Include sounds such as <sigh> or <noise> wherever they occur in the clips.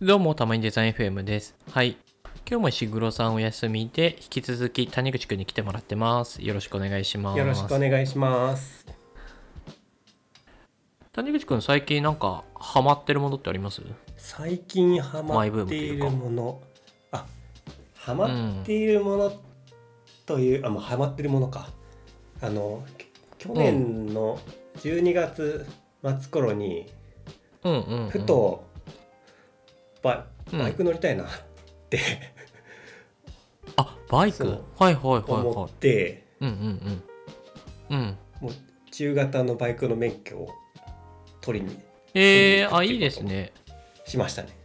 どうも、たまにデザイン FM です。はい。今日も石黒さんお休みで、引き続き谷口くんに来てもらってます。よろしくお願いします。よろしくお願いします。谷口くん、最近なんか、ハマってるものってあります？最近ハマっているもの、あ、ハマっているものという、あ、もうハマってるものか。あの、去年の12月末頃に、うんうん、うん。ふとバうんバイク乗りたいなって、あ、バイク？そうはいはいはい思はって、い。うんうんうん。うん。もう中型のバイクの免許を取りにえー、あ、いいですね。しましたね。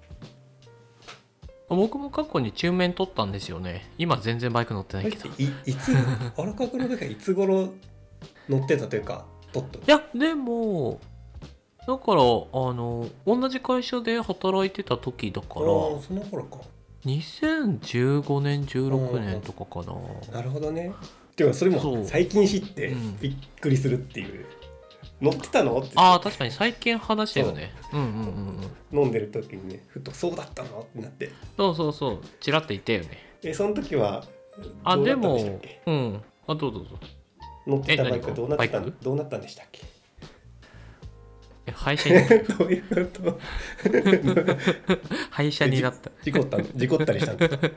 僕も過去に中面取ったんですよね。今全然バイク乗ってないけど。いいいつ <laughs> 荒川君の時はいつ頃乗ってたというか取ったの？や、でも、だから、あの、同じ会社で働いてた時だから、あーその頃か。2015年16年とかかな。なるほどね。でもそれも最近知ってうん。びっくりするっていう、乗ってたの？って。ああ確かに最近話したよね。う。んうんうんうん。飲んでる時にねふとそうだったの？ってなって。そうそうそう。ちらっと言ったよね。えその時はあでどうなったんもでしたっけ？うん。あどうぞどうぞ。乗ってたバイクどうなったどうなったんでしたっけ？え廃車に。<laughs> どういうこと？<laughs> 廃車になった。事故ったの？事故ったりしたんですか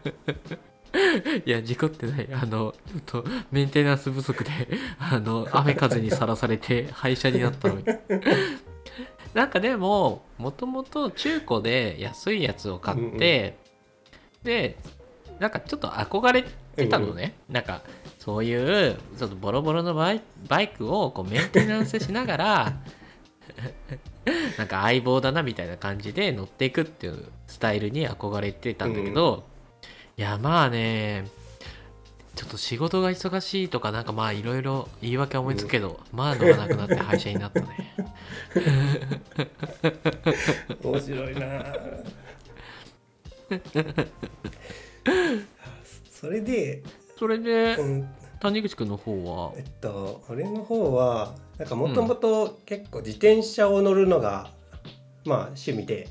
いや事故ってない。あのちょっとメンテナンス不足であの雨風にさらされて廃車になったのなんかでももともと中古で安いやつを買って、でなんかちょっと憧れてたのね、なんかそういうちょっとボロボロのバイバイクをこうメンテナンスしながら <laughs> なんか相棒だなみたいな感じで乗っていくっていうスタイルに憧れてたんだけど、いやまあねちょっと仕事が忙しいとかなんかまあいろいろ言い訳思いつくけど、まあ乗らなくなって廃車になったね。面白いな。それで、それでうん、谷口くんの方は？えっと俺の方はなんかもともと結構自転車を乗るのが、まあ趣味で。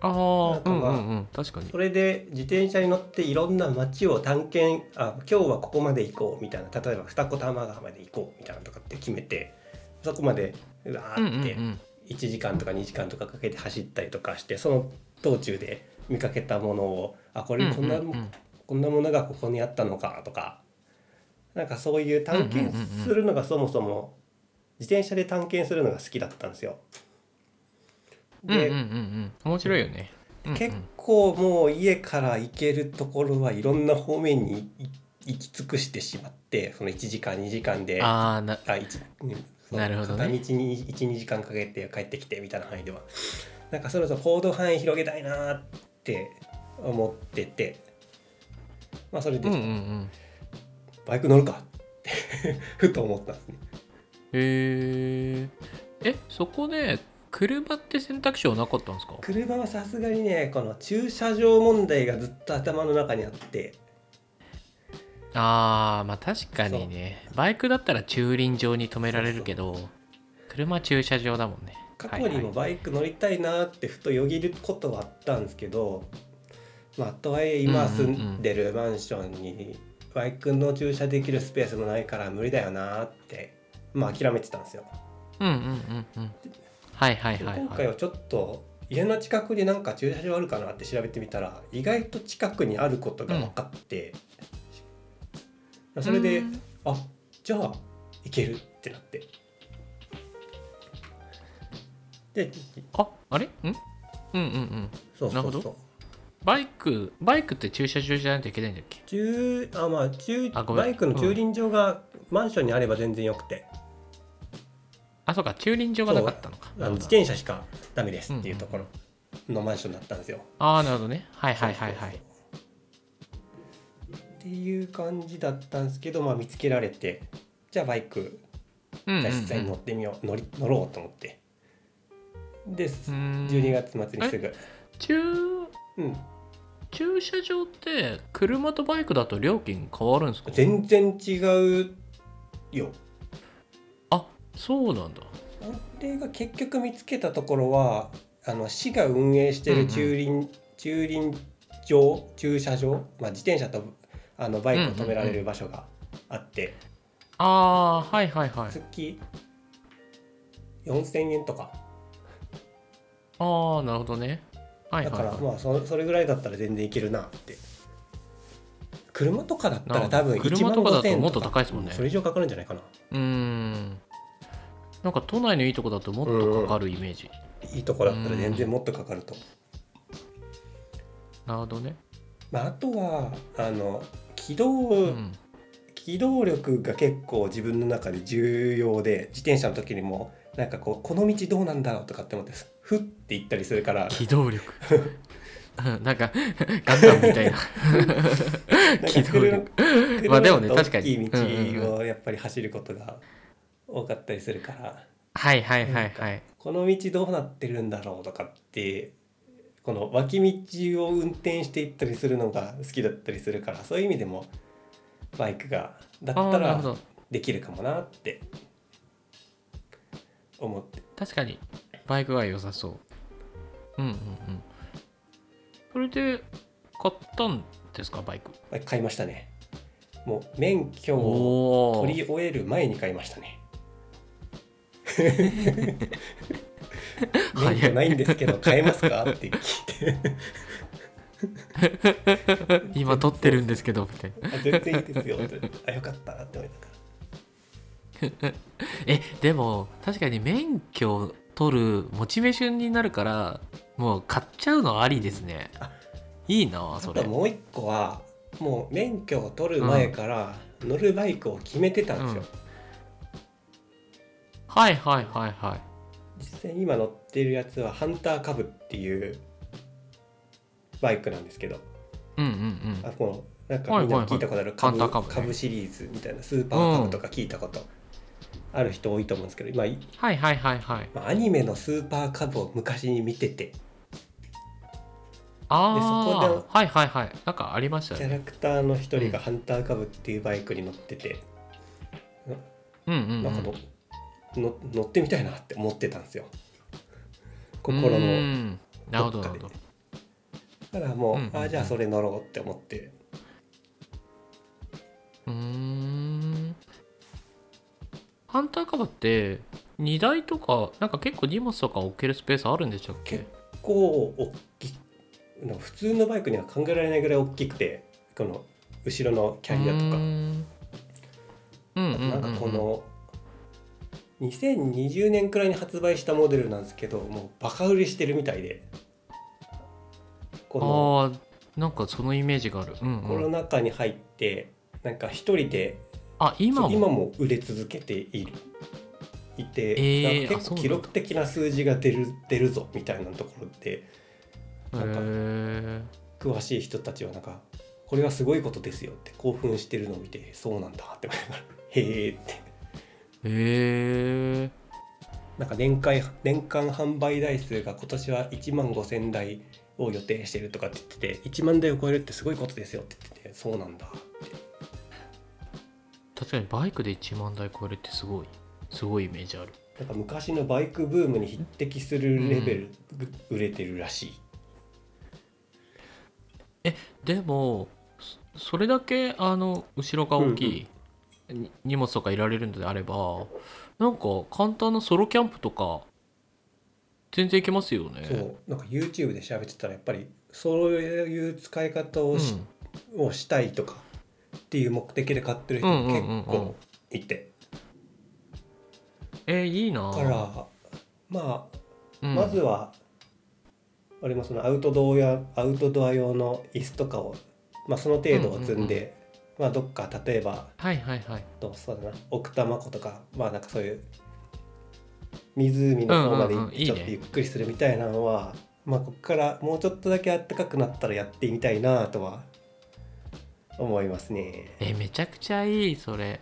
ああうんうんうん。確かに。それで自転車に乗っていろんな街を探検あ今日はここまで行こうみたいな例えば二子玉川まで行こうみたいなのとかって決めてそこまでうわーってうん1時間とか2時間とかかけて走ったりとかしてその道中で見かけたものをあこれこんな、うんうん。うんこんなものがここにあったのかとかなんかそういう探検するのがそもそも自転車で探検するのが好きだったんですよ。で、うんうんうんうん。面白いよね、結構もう家から行けるところはいろんな方面にい行き尽くしてしまってその1時間2時間で。ああなあなるほどね。片道に12時間かけて帰ってきてみたいな範囲では。なんかそろそろ行動範囲広げたいなって思ってて。まあそれでうんうんうん。バイク乗るかって <laughs> ふと思ったんですね。へええそこで車って選択肢はなかったんですか？車はさすがにねこの駐車場問題がずっと頭の中にあって。あーまあ確かにね。バイクだったら駐輪場に止められるけど車は駐車場だもんね。過去にもバイク乗りたいなってふとよぎることはあったんですけど、まあ、とはいえ今住んでるマンションにバイクの駐車できるスペースもないから無理だよなって、まあ、諦めてたんですよ。うんうんうんうん。はいはいはいはい。今回はちょっと家の近くになんか駐車場あるかなって調べてみたら意外と近くにあることが分かって、それで、うん。あじゃあ行けるってなって。でああれ？ん？うんうんうん。そうそうそう。なるほど。バイクバイクって駐車場じゃないといけないんだっけ？駐あまあ駐あバイクの駐輪場がマンションにあれば全然よくて、あそうか駐輪場がなかったのか。あの自転車しかダメですっていうところのマンションだったんですよ。ああなるほどね。はいはいはいはい。っていう感じだったんですけど、まあ、見つけられてじゃあバイクじゃあ実際に乗ってみよう、乗り乗ろうと思って。でん。12月末にすぐ。駐うん。駐車場って車とバイクだと料金変わるんですか？全然違うよ。あそうなんだ。俺が結局見つけたところはあの市が運営してる駐輪、駐輪場駐車場、まあ、自転車とあのバイクを止められる場所があって、ああはいはいはい。月4000円とか。ああなるほどね。はいだはいはい。からまあそそれぐらいだったら全然いけるなって。車とかだったら多分1万車とかだと5000円もっと高いですもんね。それ以上かかるんじゃないかな。うーんなんか都内のいいとこだともっとかかるイメージ、いいとこだったら全然もっとかかると。なるほどね。まあ、あとはあの機動、うん。機動力が結構自分の中で重要で自転車の時にもなんかこうこの道どうなんだろうとかって思ってふって行ったりするから。機動力。う <laughs> んなんかガンダムみたいな。機動力。車まあでもね確かに。大きい道をやっぱり走ることが多かったりするから、はいはいはいはい。この道どうなってるんだろうとかってこの脇道を運転していったりするのが好きだったりするからそういう意味でもバイクがだあったらできるかもなって思って。確かにバイクが良さそう。うんうんうん。それで買ったんですかバイク？買いましたね。もう免許を取り終える前に買いましたね免許ないんですけど買えますかって聞いて今撮ってるんですけどみたいなあ全然いいですよってあよかったって思いながらえでも確かに免許を取るモチベーションになるからもう買っちゃうのありですね。あいいなあそれ。ともう一個はもう免許を取る前から乗るバイクを決めてたんですよ、はいはいはいはい。実際に今乗ってるやつはハンターカブっていうバイクなんですけど。うんうんうん。あこのなんかはいはいはい。みんな聞いたことあるハ株,、ンターカブね。株シリーズみたいなスーパーカブとか聞いたこと。ある人多いと思うんですけど、今いはいはいはいはい。まあアニメのスーパーカブを昔に見てて。あそこであはいはいはい。なんかありましたね。キャラクターの一人がハンターカブっていうバイクに乗ってて、うんうん、うん、なんかのの乗ってみたいなって思ってたんですよ。心うのーん。なるほどなるほど。だからもう、うんうんうん。あじゃあそれ乗ろうって思って。うーん。ハンターカバって荷台とかなんか結構荷物とか置けるスペースあるんでしたっけ？結構大きい。普通のバイクには考えられないぐらい大きくてこの後ろのキャリアとか。うんうん。なんかこの2020年くらいに発売したモデルなんですけどもうバカ売れしてるみたいで。このああなんかそのイメージがある。うんコロうんナ禍に入ってなんか一人であ今も？今も売れ続けている。いて、えー結構記録的な数字が出る出るぞみたいなところでへなんかえ詳しい人たちはなんかこれはすごいことですよって興奮してるのを見てそうなんだって思いながらへえってへえなんか年間年間販売台数が今年は1万5,000台を予定してるとかって言ってて1万台を超えるってすごいことですよって言っててそうなんだって。確かにバイクで1万台超えるってすごいすごいイメージある。なんか昔のバイクブームに匹敵するレベル売れてるらしい、でもそそれだけあの後ろが大きい、に荷物とかいられるのであればなんか簡単なソロキャンプとか全然いけますよね。そう。なんか YouTube で調べてたらやっぱりそういう使い方をし,、をしたいとかっていう目的で買ってる人も結うんうんうんうん。構いて、えーいいな。だからまあうん。まずは、俺もそのアウトドアやアウトドア用の椅子とかを、まあ、その程度を積んで、まあ、どっか例えばはいはいはい。とそうだな。奥多摩湖とかまあなんかそういう湖の方まで行っうんうんうんいいね。てちょっとゆっくりするみたいなのは、まあここからもうちょっとだけ暖かくなったらやってみたいなとは思いますね。えめちゃくちゃいいそれ。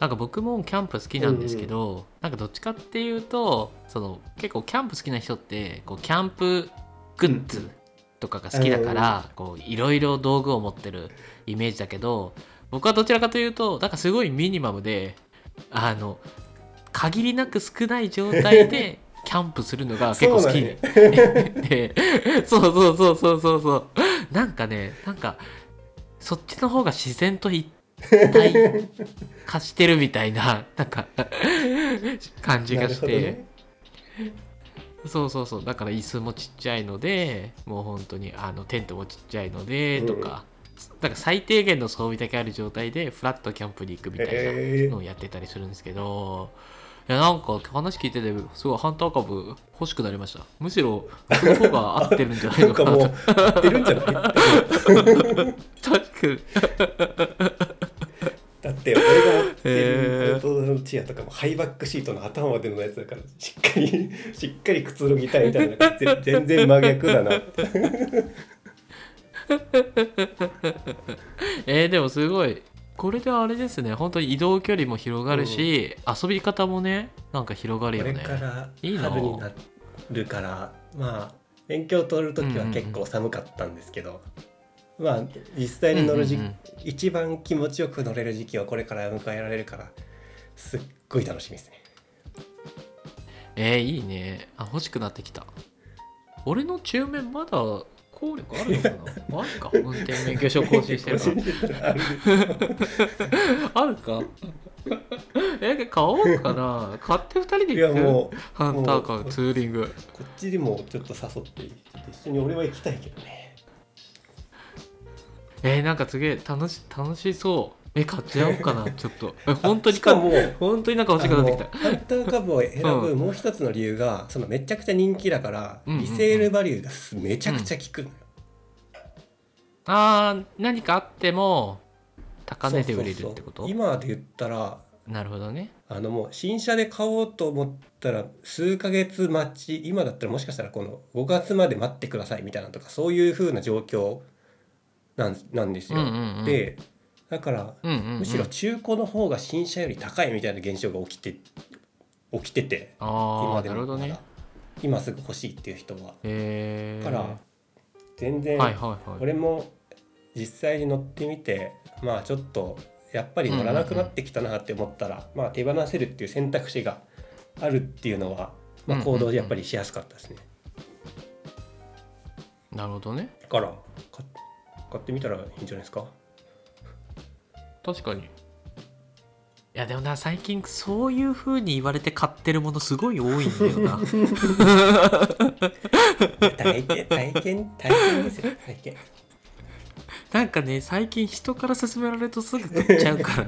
なんか僕もキャンプ好きなんですけど、なんかどっちかっていうとその結構キャンプ好きな人ってこうキャンプグッズとかが好きだから、こういろいろ道具を持ってるイメージだけど僕はどちらかというとなんかすごいミニマムであの限りなく少ない状態で <laughs> キャンプするのが結構好き。<laughs> でそうそうそうそうそうそう。なんかねなんかそっちの方が自然と一体化してるみたいななんか <laughs> 感じがして、ねそうそうそう。だから椅子もちっちゃいのでもう本当にあのテントもちっちゃいのでとか、だから最低限の装備だけある状態でフラットキャンプに行くみたいなえ。のをやってたりするんですけど、いやなんか話聞いててすごいハンター株欲しくなりました。むしろその方が合ってるんじゃないなんのかなと。かもう合ってるんじゃない？<laughs> 確かに。だって俺が持ってる弟のチアとかもハイバックシートの頭までのやつだからしっかり <laughs> しっかりくつろぎたいみたいなぜ全然真逆だなって。<laughs> えーでもすごい。これであれですね。本当に移動距離も広がるし、遊び方もねなんか広がるこれよねからいいな。春になるからまあ勉強取る時は結構寒かったんですけど、まあ実際に乗る時、うんうんうん。一番気持ちよく乗れる時期はこれから迎えられるからすっごい楽しみですね。えー、いいね。あ欲しくなってきた。俺の中面まだ効力あるのかな？<laughs> マジか。運転免許証更新してるから <laughs> あるか？え買おうかな。買って2人で行く？もうハンターカーツーリング。こっちにもちょっと誘って一緒に俺は行きたいけどねえー、なんかすげえ楽し楽しそう。え買っちゃおうかな。<laughs> ちょっと。え本当にしかも本当になんか欲しくなってきた。ハンター株を選ぶもう一つの理由が、そのめちゃくちゃ人気だから、うんうんうん。リセールバリューがすめちゃくちゃ効くのよ、あー何かあっても高値で売れるってこと？今で言ったらなるほどね。あのもう新車で買おうと思ったら数ヶ月待ち今だったらもしかしたらこの5月まで待ってくださいみたいなのとかそういう風な状況なんなんですよ。うんうんうん。でだからうんうん、うん、むしろ中古の方が新車より高いみたいな現象が起きて起きててああ今でなるほどね。もまだ。今すぐ欲しいっていう人は。へえだから全然はいはいはい。俺も実際に乗ってみてまあちょっとやっぱり乗らなくなってきたなって思ったら、まあ手放せるっていう選択肢があるっていうのは、まあ、行動やっぱりしやすかったですね。なるほどね。だから買買ってみたらいいんじゃないですか？確かに。いやでもな最近そういう風に言われて買ってるものすごい多いんだよな。体験体験体験ですよ。体験。なんかね最近人から勧められるとすぐ買っちゃうから。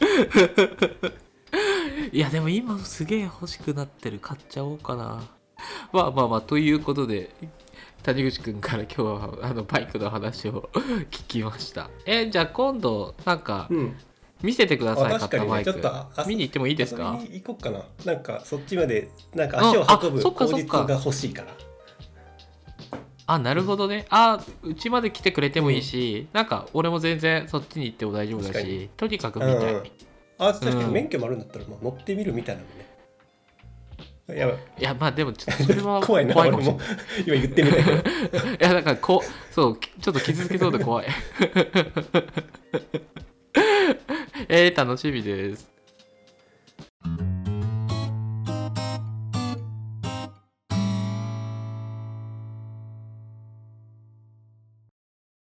<laughs> いやでも今すげえ欲しくなってる。買っちゃおうかな。まあまあまあということで谷口くんから今日はあのバイクの話を聞きました。えじゃあ今度なんかうん。見せてください買ったバイク。ちょっとあ見に行ってもいいですか？行こうかな。なんかそっちまでなんか足をあ運ぶあそっかそっか。効率が欲しいから。あなるほどね。あうちまで来てくれてもいいし、なんか俺も全然そっちに行っても大丈夫だしとにかく見うんたい、うんあ確かにうん。免許もあるんだったらもう乗ってみるみたいなのね。やば。いいやまあでもちょっとそれは <laughs> 怖いな怖いかもしれ俺も今言ってみたけどない。<laughs> いやだからこうそうきちょっと傷つけそうで怖い。<laughs> えー、楽しみです